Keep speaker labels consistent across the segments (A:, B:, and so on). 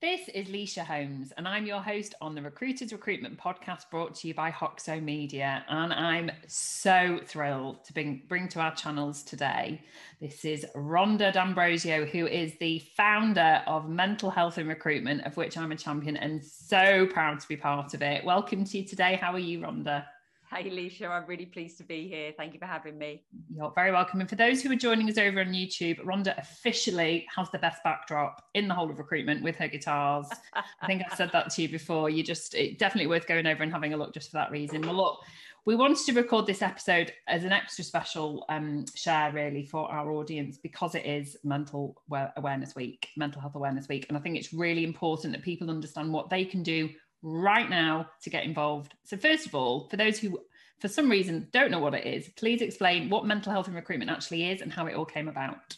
A: This is Lysha Holmes, and I'm your host on the Recruiters Recruitment Podcast brought to you by Hoxo Media. And I'm so thrilled to bring, bring to our channels today. This is Rhonda D'Ambrosio, who is the founder of Mental Health in Recruitment, of which I'm a champion and so proud to be part of it. Welcome to you today. How are you, Rhonda?
B: Hey, Alicia, I'm really pleased to be here. Thank you for having me.
A: You're very welcome. And for those who are joining us over on YouTube, Rhonda officially has the best backdrop in the whole of recruitment with her guitars. I think I said that to you before. You just, definitely worth going over and having a look just for that reason. Well, look, we wanted to record this episode as an extra special um, share, really, for our audience because it is Mental Awareness Week, Mental Health Awareness Week. And I think it's really important that people understand what they can do right now to get involved. So, first of all, for those who for some reason don't know what it is, please explain what mental health in recruitment actually is and how it all came about.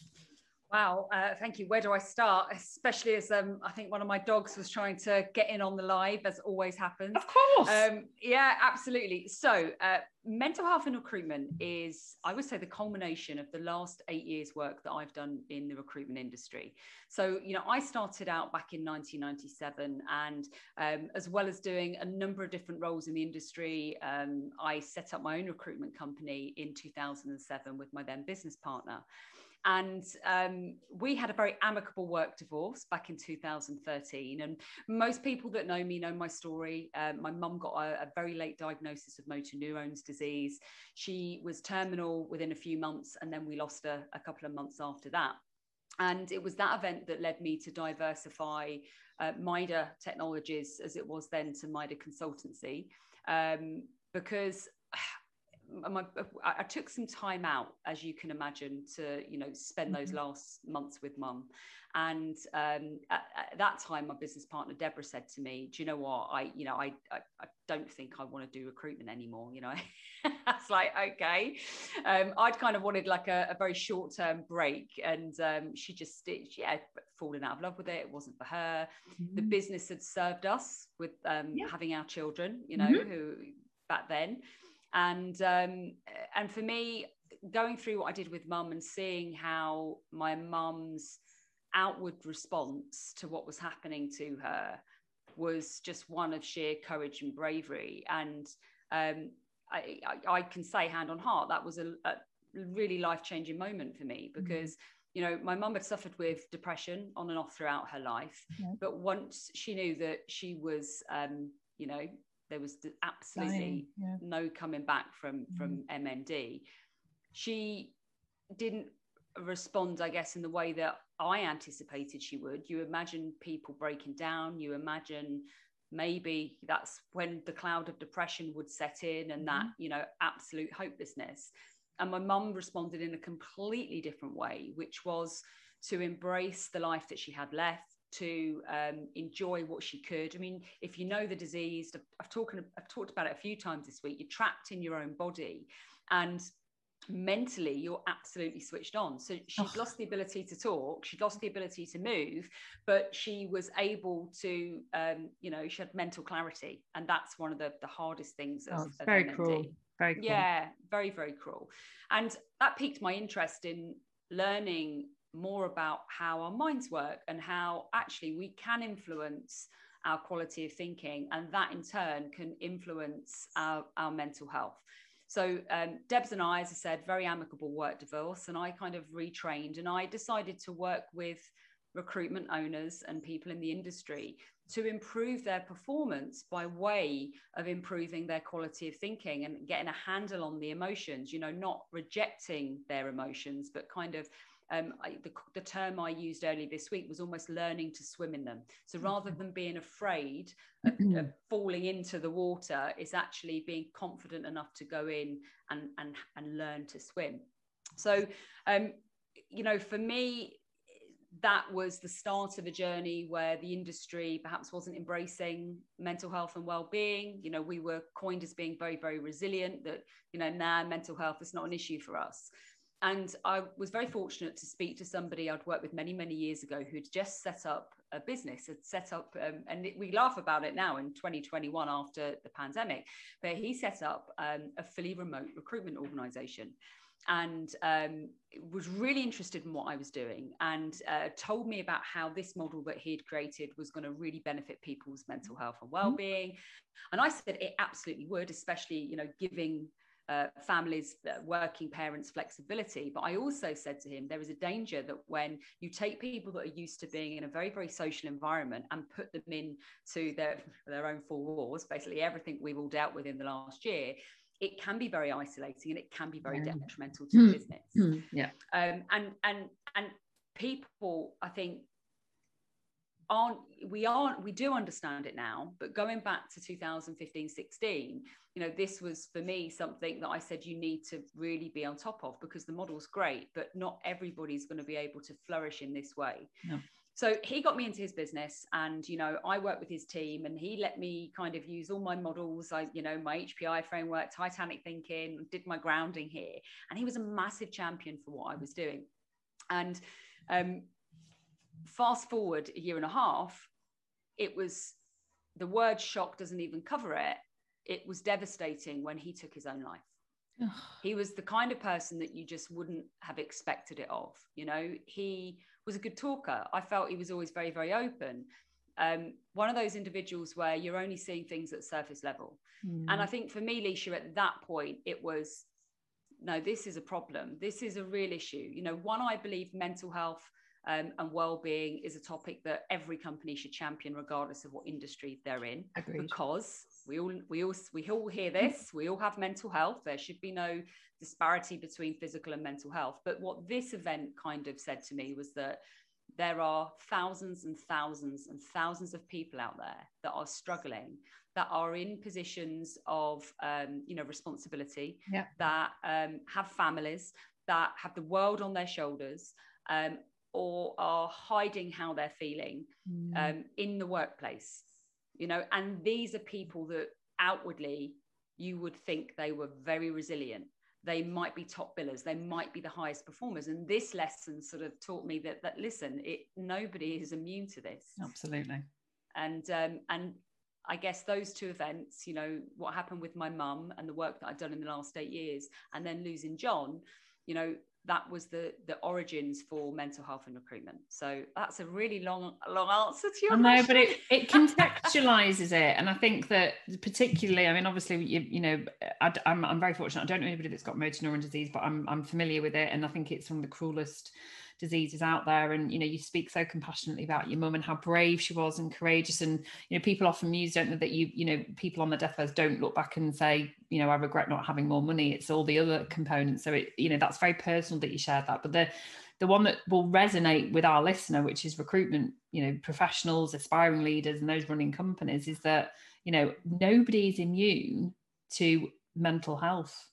B: Wow, uh, thank you. Where do I start? Especially as um, I think one of my dogs was trying to get in on the live, as always happens.
A: Of course. Um,
B: yeah, absolutely. So, uh, mental health in recruitment is, I would say, the culmination of the last eight years' work that I've done in the recruitment industry. So, you know, I started out back in 1997, and um, as well as doing a number of different roles in the industry, um, I set up my own recruitment company in 2007 with my then business partner. And um, we had a very amicable work divorce back in 2013. And most people that know me know my story. Um, my mum got a, a, very late diagnosis of motor neurons disease. She was terminal within a few months, and then we lost her a couple of months after that. And it was that event that led me to diversify uh, MIDA Technologies, as it was then, to MIDA Consultancy. Um, because my, I took some time out, as you can imagine, to you know spend those mm-hmm. last months with mum. And um, at, at, that time, my business partner Deborah said to me, "Do you know what? I you know I I, I don't think I want to do recruitment anymore. You know, that's like okay. Um, I'd kind of wanted like a, a very short term break, and um, she just it, yeah fallen out of love with it. It wasn't for her. Mm-hmm. The business had served us with um, yeah. having our children. You know, mm-hmm. who back then and um, and for me going through what i did with mum and seeing how my mum's outward response to what was happening to her was just one of sheer courage and bravery and um, I, I, I, can say hand on heart that was a, a really life-changing moment for me mm-hmm. because mm-hmm. you know my mum had suffered with depression on and off throughout her life yeah. but once she knew that she was um, you know there was absolutely yeah. no coming back from mm. from MND. She didn't respond, I guess, in the way that I anticipated she would. You imagine people breaking down. You imagine maybe that's when the cloud of depression would set in and that mm-hmm. you know absolute hopelessness and my mum responded in a completely different way which was to embrace the life that she had left to um, enjoy what she could. I mean, if you know the disease, I've, I've, talked, I've talked about it a few times this week, you're trapped in your own body and mentally you're absolutely switched on. So she's oh. lost the ability to talk, she'd lost the ability to move, but she was able to, um, you know, she had mental clarity. And that's one of the, the hardest things.
A: Oh, very cruel. Very
B: cruel. Yeah, very, very cruel. And that piqued my interest in learning more about how our minds work and how actually we can influence our quality of thinking and that in turn can influence our, our mental health. So um, debs and i as i said very amicable work divorce and i kind of retrained and i decided to work with recruitment owners and people in the industry to improve their performance by way of improving their quality of thinking and getting a handle on the emotions you know not rejecting their emotions but kind of um, I, the, the, term I used earlier this week was almost learning to swim in them. So rather than being afraid of, of falling into the water, it's actually being confident enough to go in and and and learn to swim. So, um, you know, for me, that was the start of a journey where the industry perhaps wasn't embracing mental health and well-being you know we were coined as being very very resilient that you know now mental health is not an issue for us and I was very fortunate to speak to somebody I'd worked with many, many years ago who'd just set up a business, had set up, um, and we laugh about it now in 2021 after the pandemic, but he set up um, a fully remote recruitment organization. and um, was really interested in what I was doing and uh, told me about how this model that he'd created was going to really benefit people's mental health and mm-hmm. well-being. And I said it absolutely would, especially you know giving uh, families, uh, working parents flexibility. But I also said to him, there is a danger that when you take people that are used to being in a very, very social environment and put them into their, their own four walls, basically everything we've all dealt with in the last year, it can be very isolating and it can be very yeah. detrimental to the business.
A: yeah.
B: Um, and and and people, I think, aren't we aren't we do understand it now but going back to 2015 16 you know this was for me something that i said you need to really be on top of because the model's great but not everybody's going to be able to flourish in this way no. so he got me into his business and you know i worked with his team and he let me kind of use all my models i you know my hpi framework titanic thinking did my grounding here and he was a massive champion for what i was doing and um, fast forward a year and a half, it was the word shock doesn't even cover it. It was devastating when he took his own life. he was the kind of person that you just wouldn't have expected it of. You know, he was a good talker. I felt he was always very, very open. Um, one of those individuals where you're only seeing things at surface level. Mm. And I think for me, Lysha, at that point, it was no, this is a problem. This is a real issue. You know, one, I believe mental health um, and well-being is a topic that every company should champion regardless of what industry they're in
A: Agreed.
B: because we all we all we all hear this. We all have mental health. There should be no disparity between physical and mental health. But what this event kind of said to me was that there are thousands and thousands and thousands of people out there that are struggling that are in positions of um, you know responsibility
A: yeah.
B: that um, have families that have the world on their shoulders um, or are hiding how they're feeling mm. um, in the workplace you know and these are people that outwardly you would think they were very resilient. They might be top billers. They might be the highest performers. And this lesson sort of taught me that that listen it nobody is immune to this.
A: Absolutely.
B: And um, and I guess those two events, you know, what happened with my mum and the work that I've done in the last eight years, and then losing John, you know, that was the the origins for mental health in recruitment. So that's a really long long answer to your I know,
A: question. but it, it contextualizes it, and I think that particularly, I mean, obviously, you, you know, I, am I'm, I'm very fortunate. I don't know anybody that's got motor neuron disease, but I'm I'm familiar with it, and I think it's one of the cruelest diseases out there and you know you speak so compassionately about your mum and how brave she was and courageous and you know people often use don't know that you you know people on the deathbeds don't look back and say you know I regret not having more money. It's all the other components. So it you know that's very personal that you shared that. But the the one that will resonate with our listener which is recruitment you know professionals aspiring leaders and those running companies is that you know nobody is immune to mental health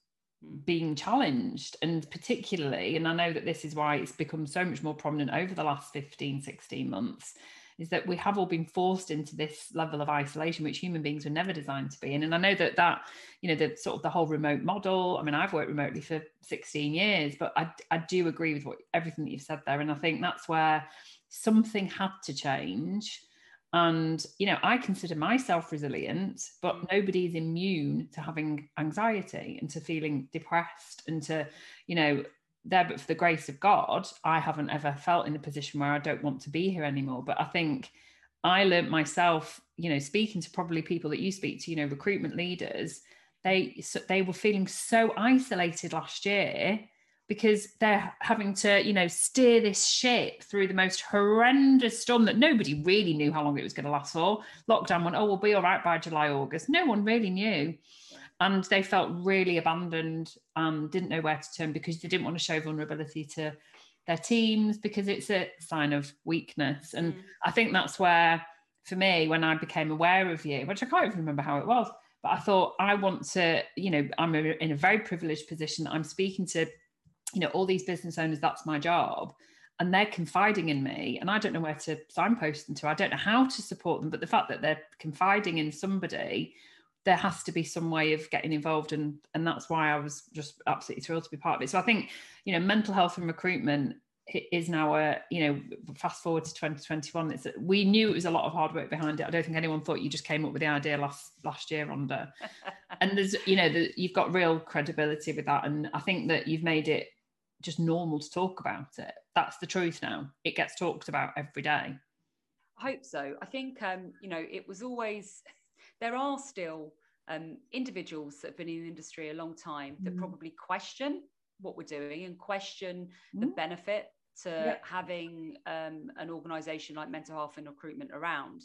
A: being challenged and particularly and i know that this is why it's become so much more prominent over the last 15 16 months is that we have all been forced into this level of isolation which human beings were never designed to be in. And i know that that you know the sort of the whole remote model i mean i've worked remotely for 16 years but i, I do agree with what everything that you've said there. And i think that's where something had to change and, you know, I consider myself resilient, but mm. nobody's immune to having anxiety and to feeling depressed and to, you know, there, but for the grace of God, I haven't ever felt in a position where I don't want to be here anymore. But I think I learned myself, you know, speaking to probably people that you speak to, you know, recruitment leaders, they they were feeling so isolated last year because they're having to, you know, steer this ship through the most horrendous storm that nobody really knew how long it was going to last for. Lockdown went, oh, we'll be all right by July, August. No one really knew. And they felt really abandoned and didn't know where to turn because they didn't want to show vulnerability to their teams because it's a sign of weakness. And mm. I think that's where, for me, when I became aware of you, which I can't even remember how it was, but I thought I want to, you know, I'm in a very privileged position. I'm speaking to you know all these business owners that's my job and they're confiding in me and i don't know where to signpost them to. I don't know how to support them but the fact that they're confiding in somebody there has to be some way of getting involved and and that's why i was just absolutely thrilled to be part of it. So i think you know mental health in recruitment is now a you know fast forward to 2021 it's we knew it was a lot of hard work behind it. I don't think anyone thought you just came up with the idea last last year Rhonda. And there's you know the, you've got real credibility with that and i think that you've made it just normal to talk about it that's the truth now it gets talked about every day
B: i hope so i think um you know it was always there are still um, individuals that have been in the industry a long time that mm. probably question what we're doing and question mm. the benefit to yeah. having um, an organization like mental health in recruitment around.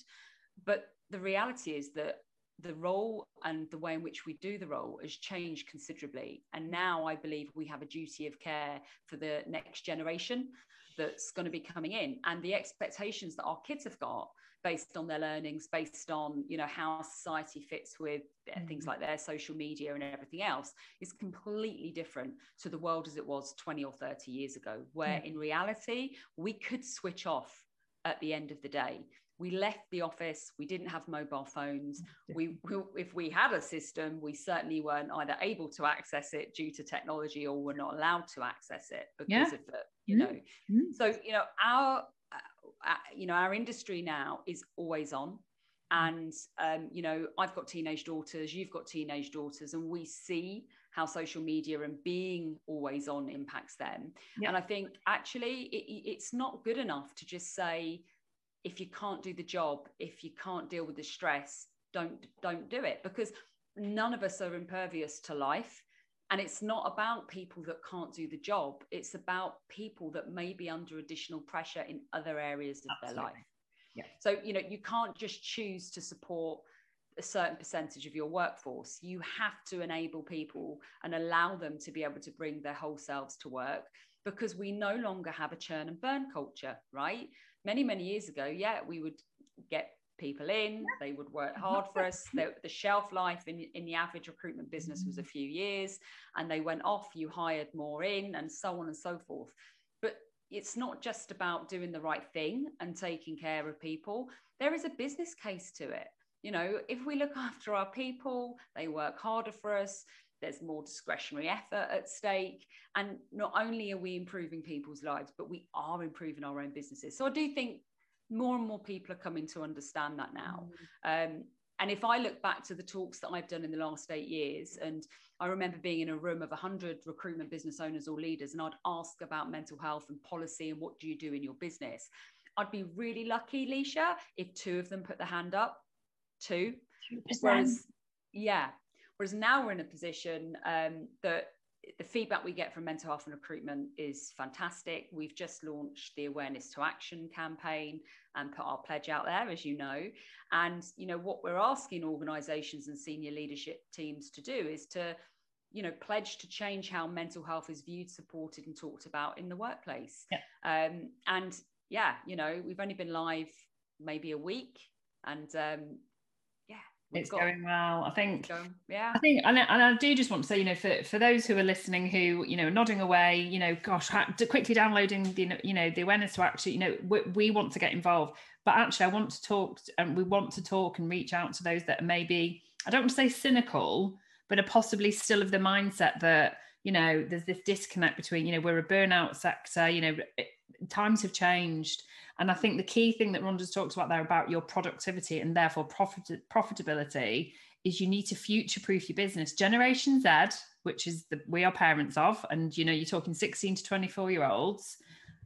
B: But the reality is that the role and the way in which we do the role has changed considerably. And now I believe we have a duty of care for the next generation that's going to be coming in and the expectations that our kids have got based on their learnings based on you know how society fits with mm. things like their social media and everything else is completely different to the world as it was 20 or 30 years ago where mm. in reality we could switch off at the end of the day we left the office we didn't have mobile phones we, we, if we had a system we certainly weren't either able to access it due to technology or were not allowed to access it because yeah. of the you mm. know mm. so you know our uh, you know, our industry now is always on. Mm. And, um, you know, I've got teenage daughters, you've got teenage daughters, and we see how social media and being always on impacts them. Yeah. And I think actually it, it's not good enough to just say, if you can't do the job, if you can't deal with the stress, don't don't do it. Because none of us are impervious to life. And it's not about people that can't do the job. It's about people that may be under additional pressure in other areas of Absolutely. their life. Yeah. so you know you can't just choose to support a certain percentage of your workforce. You have to enable people and allow them to be able to bring their whole selves to work because we no longer have a churn and burn culture right many many years ago yeah we would get people in they would work hard for us. The, the, shelf life in, in the average recruitment business was a mm. few years and they went off you hired more in and so on and so forth. But it's not just about doing the right thing and taking care of people. There is a business case to it. You know if we look after our people they work harder for us there's more discretionary effort at stake and not only are we improving people's lives but we are improving our own businesses so i do think more and more people are coming to understand that now. Mm. Um, and if I look back to the talks that I've done in the last eight years, and I remember being in a room of 100 recruitment business owners or leaders, and I'd ask about mental health and policy and what do you do in your business. I'd be really lucky, Lysha, if two of them put the hand up. Two. 2%. Whereas, yeah. Whereas now we're in a position um, that the feedback we get from mental health in recruitment is fantastic. We've just launched the Awareness to Action campaign and put our pledge out there, as you know. And you know what we're asking organisations and senior leadership teams to do is to, you know, pledge to change how mental health is viewed, supported, and talked about in the workplace. Yeah. Um, and yeah, you know, we've only been live maybe a week, and um,
A: it's got, going well. I think,
B: going, yeah.
A: I think, and I, and I do just want to say, you know, for, for those who are listening, who you know, nodding away, you know, gosh, quickly downloading the, you know, the awareness to actually, you know, we, we want to get involved, but actually, I want to talk, and we want to talk and reach out to those that are maybe, I don't want to say cynical, but are possibly still of the mindset that you know, there's this disconnect between, you know, we're a burnout sector, you know, times have changed and I think the key thing that Rhonda's talked about there about your productivity and therefore profit, profitability is you need to future proof your business. Generation Z, which is the we are parents of, and you know, you're talking 16 to 24 year olds,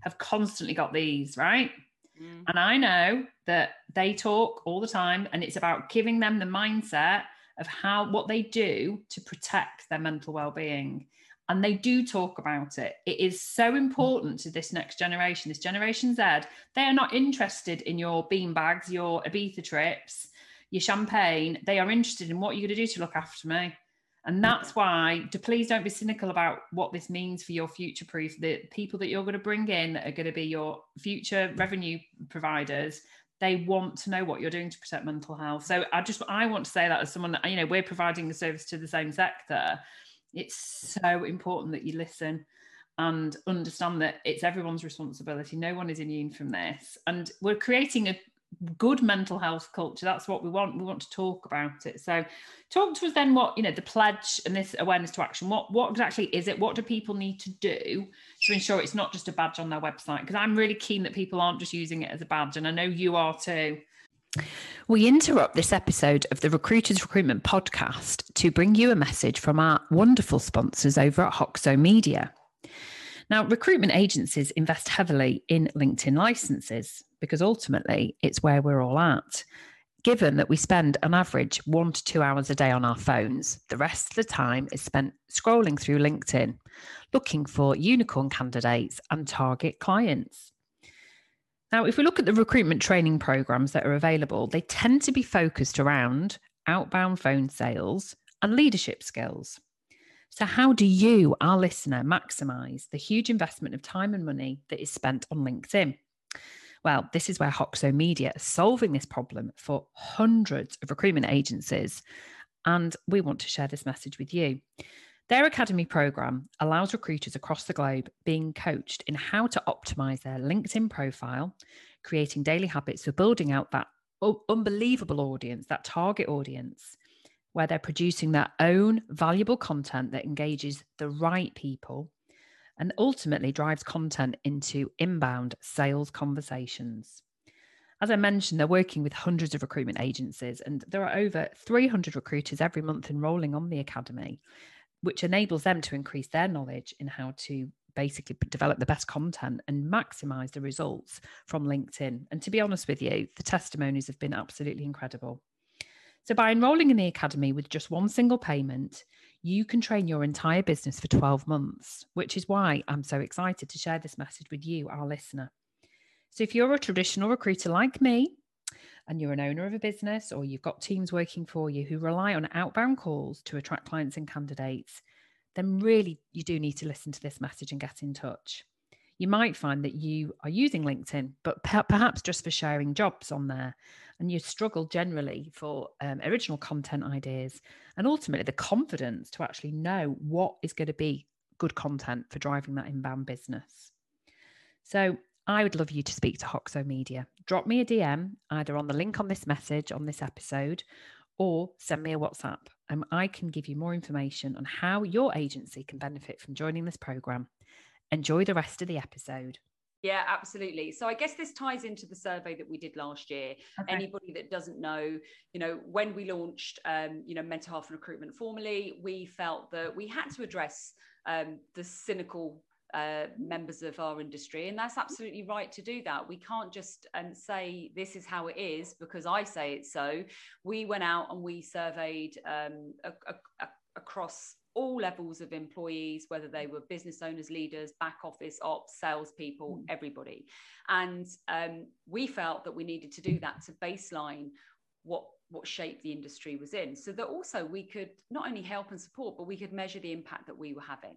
A: have constantly got these, right? Mm. And I know that they talk all the time, and it's about giving them the mindset of how what they do to protect their mental well-being and they do talk about it. It is so important to this next generation, this Generation Z. They are not interested in your bean bags, your Ibiza trips, your champagne. They are interested in what you're going to do to look after me. And that's why, to please don't be cynical about what this means for your future proof. The people that you're going to bring in are going to be your future revenue providers. They want to know what you're doing to protect mental health. So I just I want to say that as someone that you know we're providing a service to the same sector it's so important that you listen and understand that it's everyone's responsibility. No one is immune from this. And we're creating a
C: good mental health culture. That's what we want. We want to talk about it. So, talk to us then. What you know, the pledge and this awareness to action. What what exactly is it? What do people need to do to ensure it's not just a badge on their website? Because I'm really keen that people aren't just using it as a badge, and I know you are too.
A: We interrupt this episode of the Recruiters Recruitment Podcast to bring you a message from our wonderful sponsors over at Hoxo Media. Now, recruitment agencies invest heavily in LinkedIn licenses because ultimately it's where we're all at. Given that we spend an average one to two hours a day on our phones, the rest of the time is spent scrolling through LinkedIn, looking for unicorn candidates and target clients. Now, if we look at the recruitment training programs that are available, they tend to be focused around outbound phone sales and leadership skills. So, how do you, our listener, maximize the huge investment of time and money that is spent on LinkedIn? Well, this is where Hoxo Media is solving this problem for hundreds of recruitment agencies. And we want to share this message with you. Their Academy program allows recruiters across the globe being coached in how to optimize their LinkedIn profile, creating daily habits for building out that unbelievable audience, that target audience, where they're producing their own valuable content that engages the right people and ultimately drives content into inbound sales conversations. As I mentioned, they're working with hundreds of recruitment agencies, and there are over 300 recruiters every month enrolling on the academy, which enables them to increase their knowledge in how to basically develop the best content and maximize the results from LinkedIn. And to be honest with you, the testimonies have been absolutely incredible. So, by enrolling in the academy with just one single payment, you can train your entire business for 12 months, which is why I'm so excited to share this message with you, our listener. So, if you're a traditional recruiter like me, and you're an owner of a business, or you've got teams working for you who rely on outbound calls to attract clients and candidates, then really you do need to listen to this message and get in touch. You might find that you are using LinkedIn, but perhaps just for sharing jobs on there and you struggle generally for um, original content ideas and ultimately the confidence to actually know what is going to be good content for driving that inbound business. So I would love you to speak to Hoxo Media. Drop me a DM either on the link on this message on this episode or send me a WhatsApp and I can give you more information on how your agency can benefit from joining this program. Enjoy the rest of the episode.
B: Yeah, absolutely. So I guess this ties into the survey that we did last year. Okay. Anybody that doesn't know, you know, when we launched, um, you know, mental health in recruitment formally, we felt that we had to address um, the cynical uh, members of our industry, and that's absolutely right to do that. We can't just um, say this is how it is because I say it so. We went out and we surveyed um, a, a, a, across all levels of employees, whether they were business owners, leaders, back office, ops, salespeople, mm. everybody. And um, we felt that we needed to do that to baseline what what shape the industry was in so that also we could not only help and support but we could measure the impact that we were having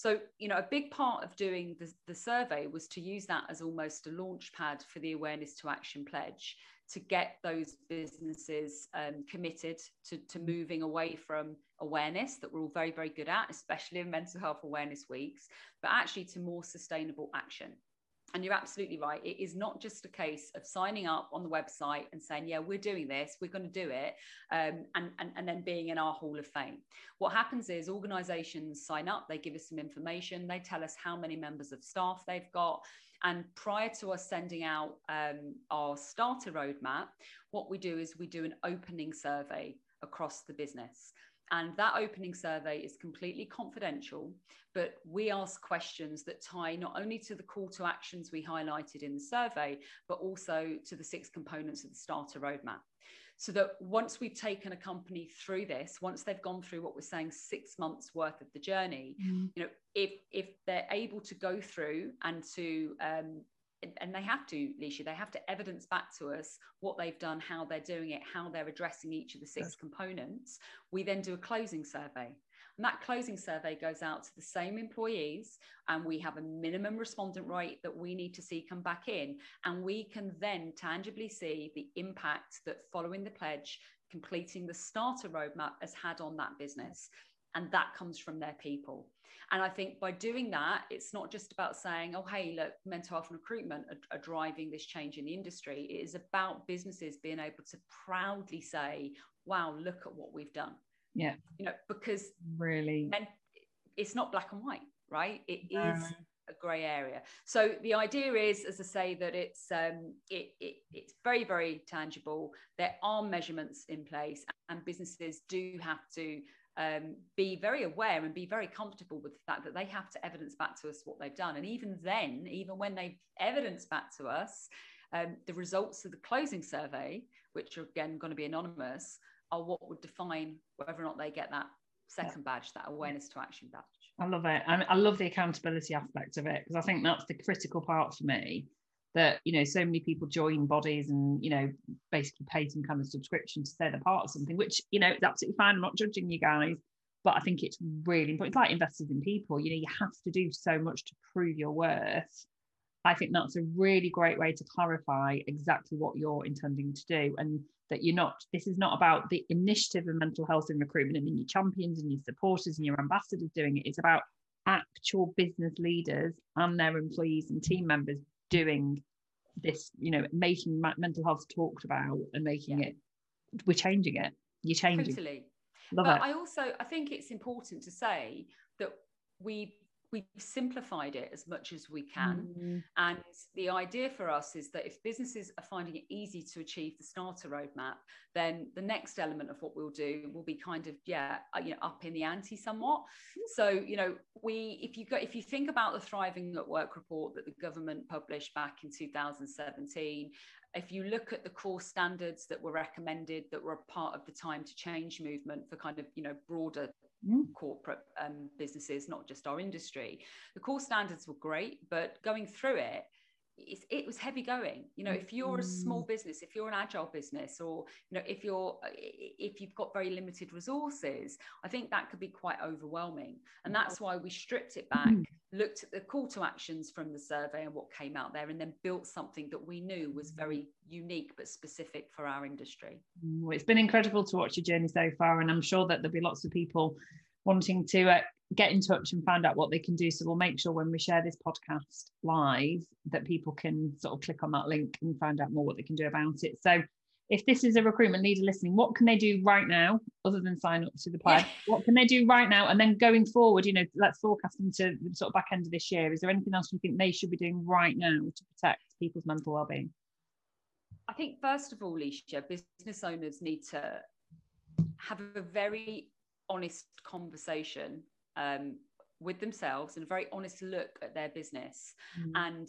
B: so you know a big part of doing the, the survey was to use that as almost a launch pad for the awareness to action pledge to get those businesses um, committed to, to moving away from awareness that we're all very, very good at, especially in mental health awareness weeks, but actually to more sustainable action. And you're absolutely right. It is not just a case of signing up on the website and saying, yeah, we're doing this, we're going to do it, um, and, and, and then being in our Hall of Fame. What happens is organizations sign up, they give us some information, they tell us how many members of staff they've got, and prior to us sending out um, our starter roadmap, what we do is we do an opening survey across the business. And that opening survey is completely confidential, but we ask questions that tie not only to the call to actions we highlighted in the survey, but also to the six components of the starter roadmap so that once we've taken a company through this once they've gone through what we're saying six months worth of the journey mm. you know if if they're able to go through and to um, and they have to, Lysha, they have to evidence back to us what they've done, how they're doing it, how they're addressing each of the six yes. components. We then do a closing survey. And that closing survey goes out to the same employees, and we have a minimum respondent rate that we need to see come back in. And we can then tangibly see the impact that following the pledge, completing the starter roadmap has had on that business. And that comes from their people. And i think by doing that it's not just about saying oh hey look mental health in recruitment are, are driving this change in the industry. It is about businesses being able to proudly say wow look at what we've done.
A: Yeah.
B: You know because
A: really.
B: and it's not black and white right? It is a grey area. So the idea is, as I say, that it's um, it, it, it's very very tangible. There are measurements in place, and businesses do have to um, be very aware and be very comfortable with the fact that they have to evidence back to us what they've done. And even then, even when they've evidence back to us, um, the results of the closing survey, which are again going to be anonymous, are what would define whether or not they get that second yeah. badge, that awareness to action badge.
A: I love it. I, I love the accountability aspect of it because I think that's the critical part for me. That you know, so many people join bodies and you know, basically pay some kind of subscription to say they're part of something, which you know is absolutely fine. I'm not judging you guys, but I think it's really important. It's like investors in people. You know, you have to do so much to prove your worth. I think that's a really great way to clarify exactly what you're intending to do and that you're not this is not about the initiative of mental health in recruitment and your champions and your supporters and your ambassadors doing it it's about actual business leaders and their employees and team members doing this you know making mental health talked about and making yeah. it we're changing it you're changing
B: totally Love but it. i also i think it's important to say that we we've simplified it as much as we can. Mm. And the idea for us is that if businesses are finding it easy to achieve the starter roadmap, then the next element of what we'll do will be kind of, yeah, uh, you know, up in the ante somewhat. So, you know, we, if you go, if you think about the Thriving at Work report that the government published back in 2017, if you look at the core standards that were recommended that were part of the time to change movement for kind of you know broader. Corporate um, businesses not just our industry. The core standards were great but going through it it, it was heavy going you know if you're a small mm. business if you're an agile business or you know if you're if you've got very limited resources i think that could be quite overwhelming and that's why we stripped it back mm. looked at the call to actions from the survey and what came out there and then built something that we knew was very unique but specific for our industry
A: well, it's been incredible to watch your journey so far and i'm sure that there'll be lots of people wanting to uh, get in touch and find out what they can do. So we'll make sure when we share this podcast live that people can sort of click on that link and find out more what they can do about it. So if this is a recruitment leader listening, what can they do right now other than sign up to the plan? Yeah. What can they do right now? And then going forward, you know, let's forecast into the sort of back end of this year. Is there anything else you think they should be doing right now to protect people's mental well-being?
B: I think first of all, Lysha, business owners need to have a very honest conversation um, with themselves and a very honest look at their business mm. and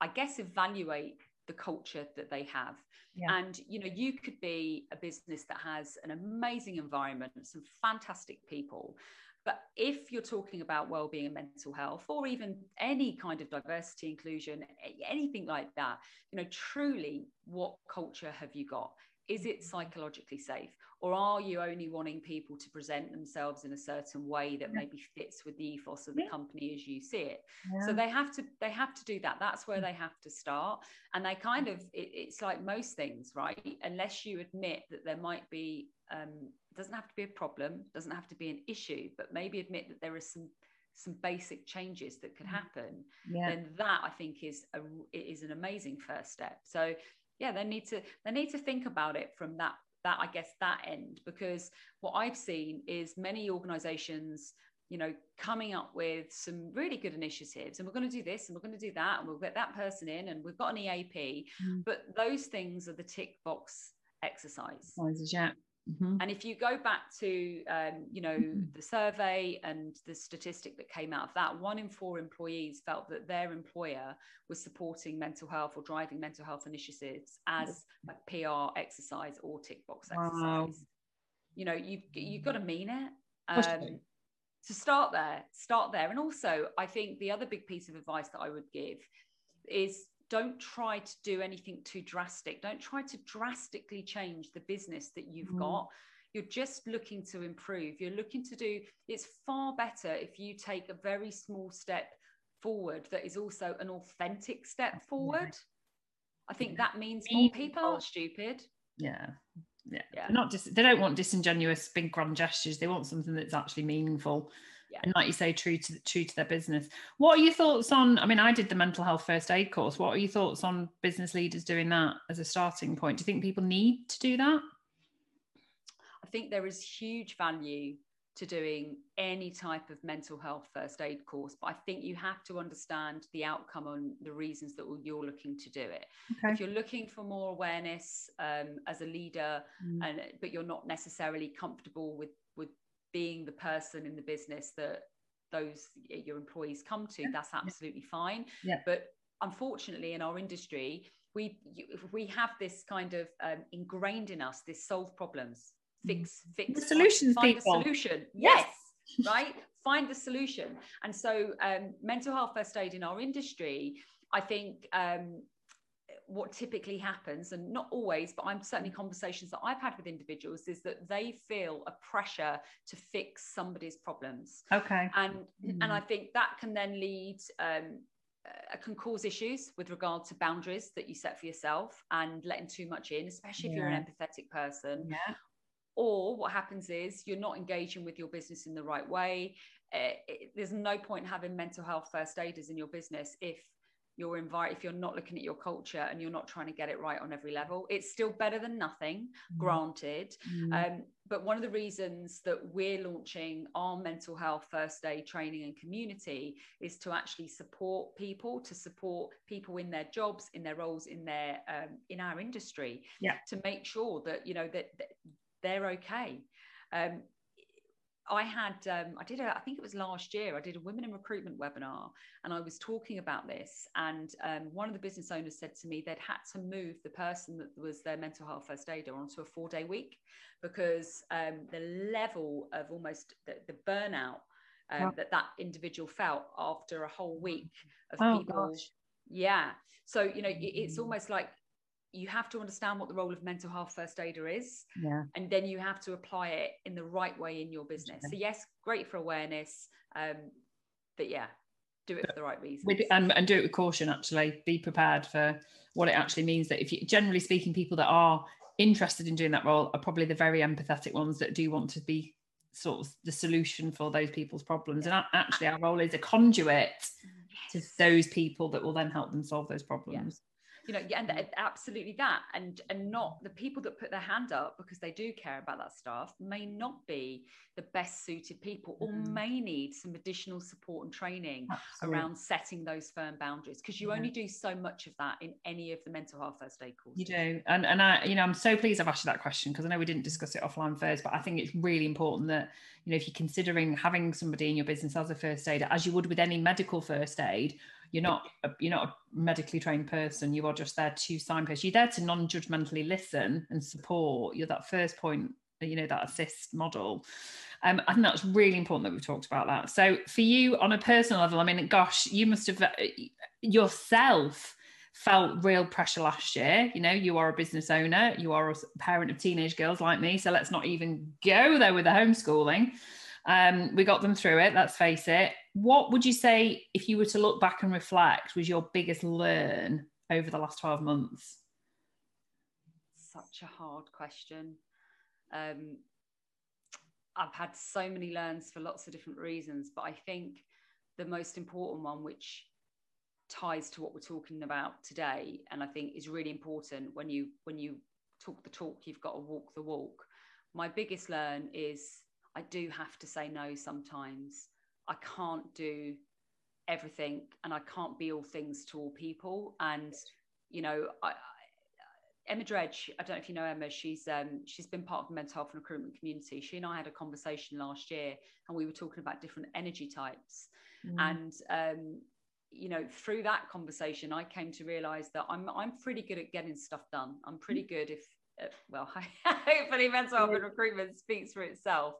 B: I guess evaluate the culture that they have. Yeah. And you know, you could be a business that has an amazing environment, some fantastic people. But if you're talking about well-being and mental health, or even any kind of diversity, inclusion, anything like that, you know, truly, what culture have you got? is it psychologically safe or are you only wanting people to present themselves in a certain way that yeah. maybe fits with the ethos of the company as you see it yeah. so they have to they have to do that that's where mm. they have to start and they kind of it, it's like most things right unless you admit that there might be um doesn't have to be a problem doesn't have to be an issue but maybe admit that there are some some basic changes that could mm. happen yeah. then that i think is a is an amazing first step so yeah they need to they need to think about it from that that i guess that end because what i've seen is many organizations you know coming up with some really good initiatives and we're going to do this and we're going to do that and we'll get that person in and we've got an eap mm. but those things are the tick box exercise
A: yeah
B: Mm-hmm. And if you go back to, um, you know, mm-hmm. the survey and the statistic that came out of that, one in four employees felt that their employer was supporting mental health or driving mental health initiatives as a PR exercise or tick box wow. exercise. You know, you've you've got to mean it. Um, to start there, start there. And also, I think the other big piece of advice that I would give is don't try to do anything too drastic. Don't try to drastically change the business that you've mm. got. You're just looking to improve. You're looking to do, it's far better if you take a very small step forward that is also an authentic step forward. I think that means more people aren't stupid.
A: Yeah. Yeah. yeah. not just they don't want disingenuous big grand gestures. They want something that's actually meaningful. Yeah. And like you say, true to true to their business. What are your thoughts on? I mean, I did the mental health first aid course. What are your thoughts on business leaders doing that as a starting point? Do you think people need to do that?
B: I think there is huge value to doing any type of mental health first aid course but i think you have to understand the outcome and the reasons that you're looking to do it okay. if you're looking for more awareness um, as a leader mm. and but you're not necessarily comfortable with with being the person in the business that those your employees come to yeah. that's absolutely fine. Yeah. but unfortunately in our industry we we have this kind of um, ingrained in us this solve problems fix fix
A: the solutions
B: find,
A: find
B: the solution. Yes, yes. right? Find the solution. And so um, mental health first aid in our industry i think um, what typically happens and not always but i'm certainly conversations that i've had with individuals is that they feel a pressure to fix somebody's problems.
A: Okay.
B: And mm. and i think that can then lead um, uh, can cause issues with regard to boundaries that you set for yourself and letting too much in, especially if yeah. you're an empathetic person,
A: yeah.
B: Or what happens is you're not engaging with your business in the right way. Uh, it, there's no point having mental health first aiders in your business if you're invite if you're not looking at your culture and you're not trying to get it right on every level it's still better than nothing mm. granted mm. Um, but one of the reasons that we're launching our mental health first aid training and community is to actually support people to support people in their jobs in their roles in their um, in our industry
A: yeah.
B: to make sure that you know that, that they're okay. Um, I had, um, I did, a, I think it was last year, I did a women in recruitment webinar and I was talking about this. And um, one of the business owners said to me they'd had to move the person that was their mental health first aider onto a four day week because um, the level of almost the, the burnout um, wow. that that individual felt after a whole week of oh, people. Gosh. Yeah. So, you know, it, it's almost like you have to understand what the role of mental health first aider is
A: yeah.
B: and then you have to apply it in the right way in your business. So yes great for awareness um, but yeah do it for the right reasons.
A: With, and, and do it with caution actually. Be prepared for what it actually means that if you generally speaking people that are interested in doing that role are probably the very empathetic ones that do want to be sort of the solution for those people's problems. Yeah. and actually our role is a conduit yes. to those people that will then help them solve those problems
B: you know and absolutely that and and not the people that put their hand up because they do care about that stuff may not be the best suited people or mm. may need some additional support and training absolutely. around setting those firm boundaries because you yeah. only do so much of that in any of the mental health first aid courses
A: you do and and i you know i'm so pleased i've asked you that question because i know we didn't discuss it offline first but i think it's really important that you know if you're considering having somebody in your business as a first aider as you would with any medical first aid you're not a, you're not a medically trained person you are just there to signpost you're there to non-judgmentally listen and support you're that first point you know that assist model um, I think that's really important that we've talked about that. So for you on a personal level, I mean, gosh, you must have uh, yourself felt real pressure last year. You know, you are a business owner, you are a parent of teenage girls like me. So let's not even go there with the homeschooling. Um, we got them through it, let's face it. What would you say, if you were to look back and reflect, was your biggest learn over the last 12 months?
B: Such a hard question. Um, I've had so many learns for lots of different reasons, but I think the most important one, which ties to what we're talking about today, and I think is really important when you when you talk the talk, you've got to walk the walk. My biggest learn is I do have to say no sometimes. I can't do everything and I can't be all things to all people. And, you know, I, Emma Dredge, I don't know if you know Emma, she's um, she's been part of the mental health in recruitment community. She and I had a conversation last year and we were talking about different energy types. Mm. And um, you know, through that conversation, I came to realize that I'm I'm pretty good at getting stuff done. I'm pretty mm. good if well, hopefully mental health in recruitment speaks for itself.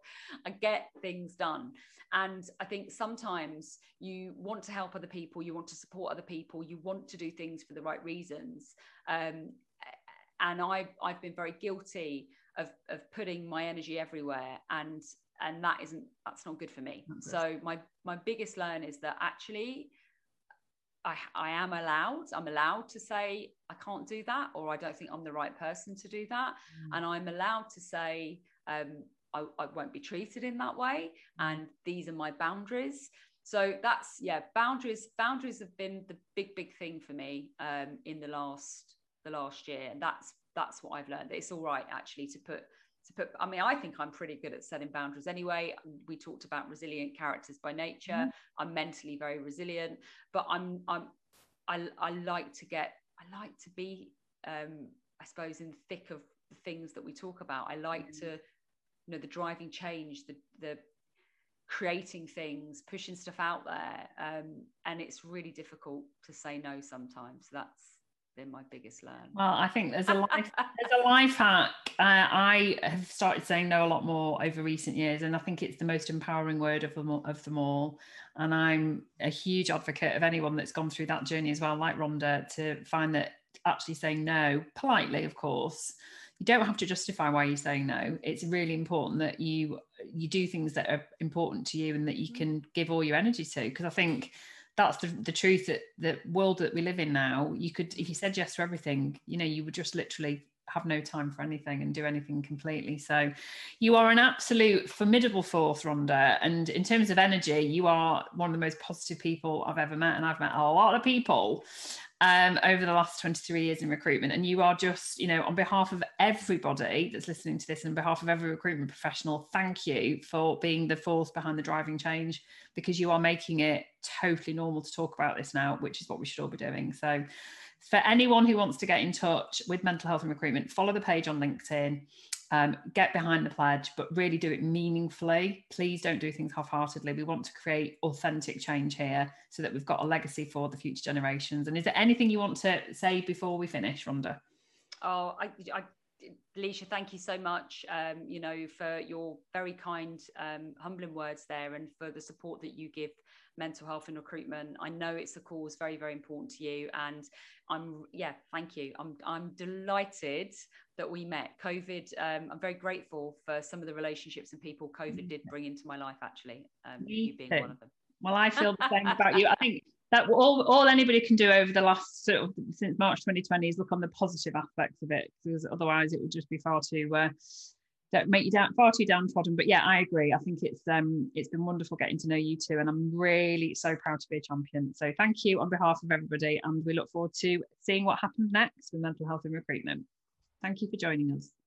B: I get things done. And I think sometimes you want to help other people, you want to support other people, you want to do things for the right reasons. Um, and I've, I've been very guilty of, of putting my energy everywhere and and that isn't that's not good for me. so my my biggest learn is that actually I, I am allowed, I'm allowed to say, I can't do that, or I don't think I'm the right person to do that. Mm. And I'm allowed to say, um, I, I won't be treated in that way. Mm. And these are my boundaries. So that's, yeah, boundaries, boundaries have been the big, big thing for me um, in the last, the last year. And that's, that's what I've learned. It's all right actually to put to put i mean i think i'm pretty good at setting boundaries anyway we talked about resilient characters by nature mm-hmm. i'm mentally very resilient but i'm i'm I, I like to get i like to be um i suppose in the thick of the things that we talk about i like mm-hmm. to you know the driving change the the creating things pushing stuff out there um and it's really difficult to say no sometimes that's my biggest learn.
A: Well, I think there's a life there's a life hack. Uh, I have started saying no a lot more over recent years, and I think it's the most empowering word of them all, of them all. And I'm a huge advocate of anyone that's gone through that journey as well, like Rhonda, to find that actually saying no politely, of course. You don't have to justify why you're saying no. It's really important that you you do things that are important to you and that you mm. can give all your energy to. Because I think that's the, the truth that the world that we live in now. You could if you said yes to everything you know you would just literally have no time for anything and do anything completely so you are an absolute formidable force rhonda and in terms of energy you are one of the most positive people i've ever met and i've met a lot of people um, over the last 23 years in recruitment. And you are just, you know, on behalf of everybody that's listening to this, and on behalf of every recruitment professional, thank you for being the force behind the driving change because you are making it totally normal to talk about this now, which is what we should all be doing. So, for anyone who wants to get in touch with mental health in recruitment, follow the page on LinkedIn um, get behind the pledge, but really do it meaningfully. Please don't do things half heartedly. We want to create authentic change here so that we've got a legacy for the future generations. And is there anything you want to say before we finish, Rhonda?
B: Oh, I, I Lysha, thank you so much. Um, you know, for your very kind, um, humbling words there, and for the support that you give mental health in recruitment. I know it's a cause very, very important to you, and I'm yeah, thank you. I'm I'm delighted that we met. COVID, um, I'm very grateful for some of the relationships and people COVID did bring into my life. Actually, um, you being one of them.
A: Well, I feel the same about you. I think that all, all anybody can do over the last sort of since March 2020 is look on the positive aspects of it because otherwise it would just be far too uh, that make you down far too downtrodden. But yeah, I agree. I think it's um it's been wonderful getting to know you too, and I'm really so proud to be a champion. So thank you on behalf of everybody, and we look forward to seeing what happens next with mental health in recruitment. Thank you for joining us.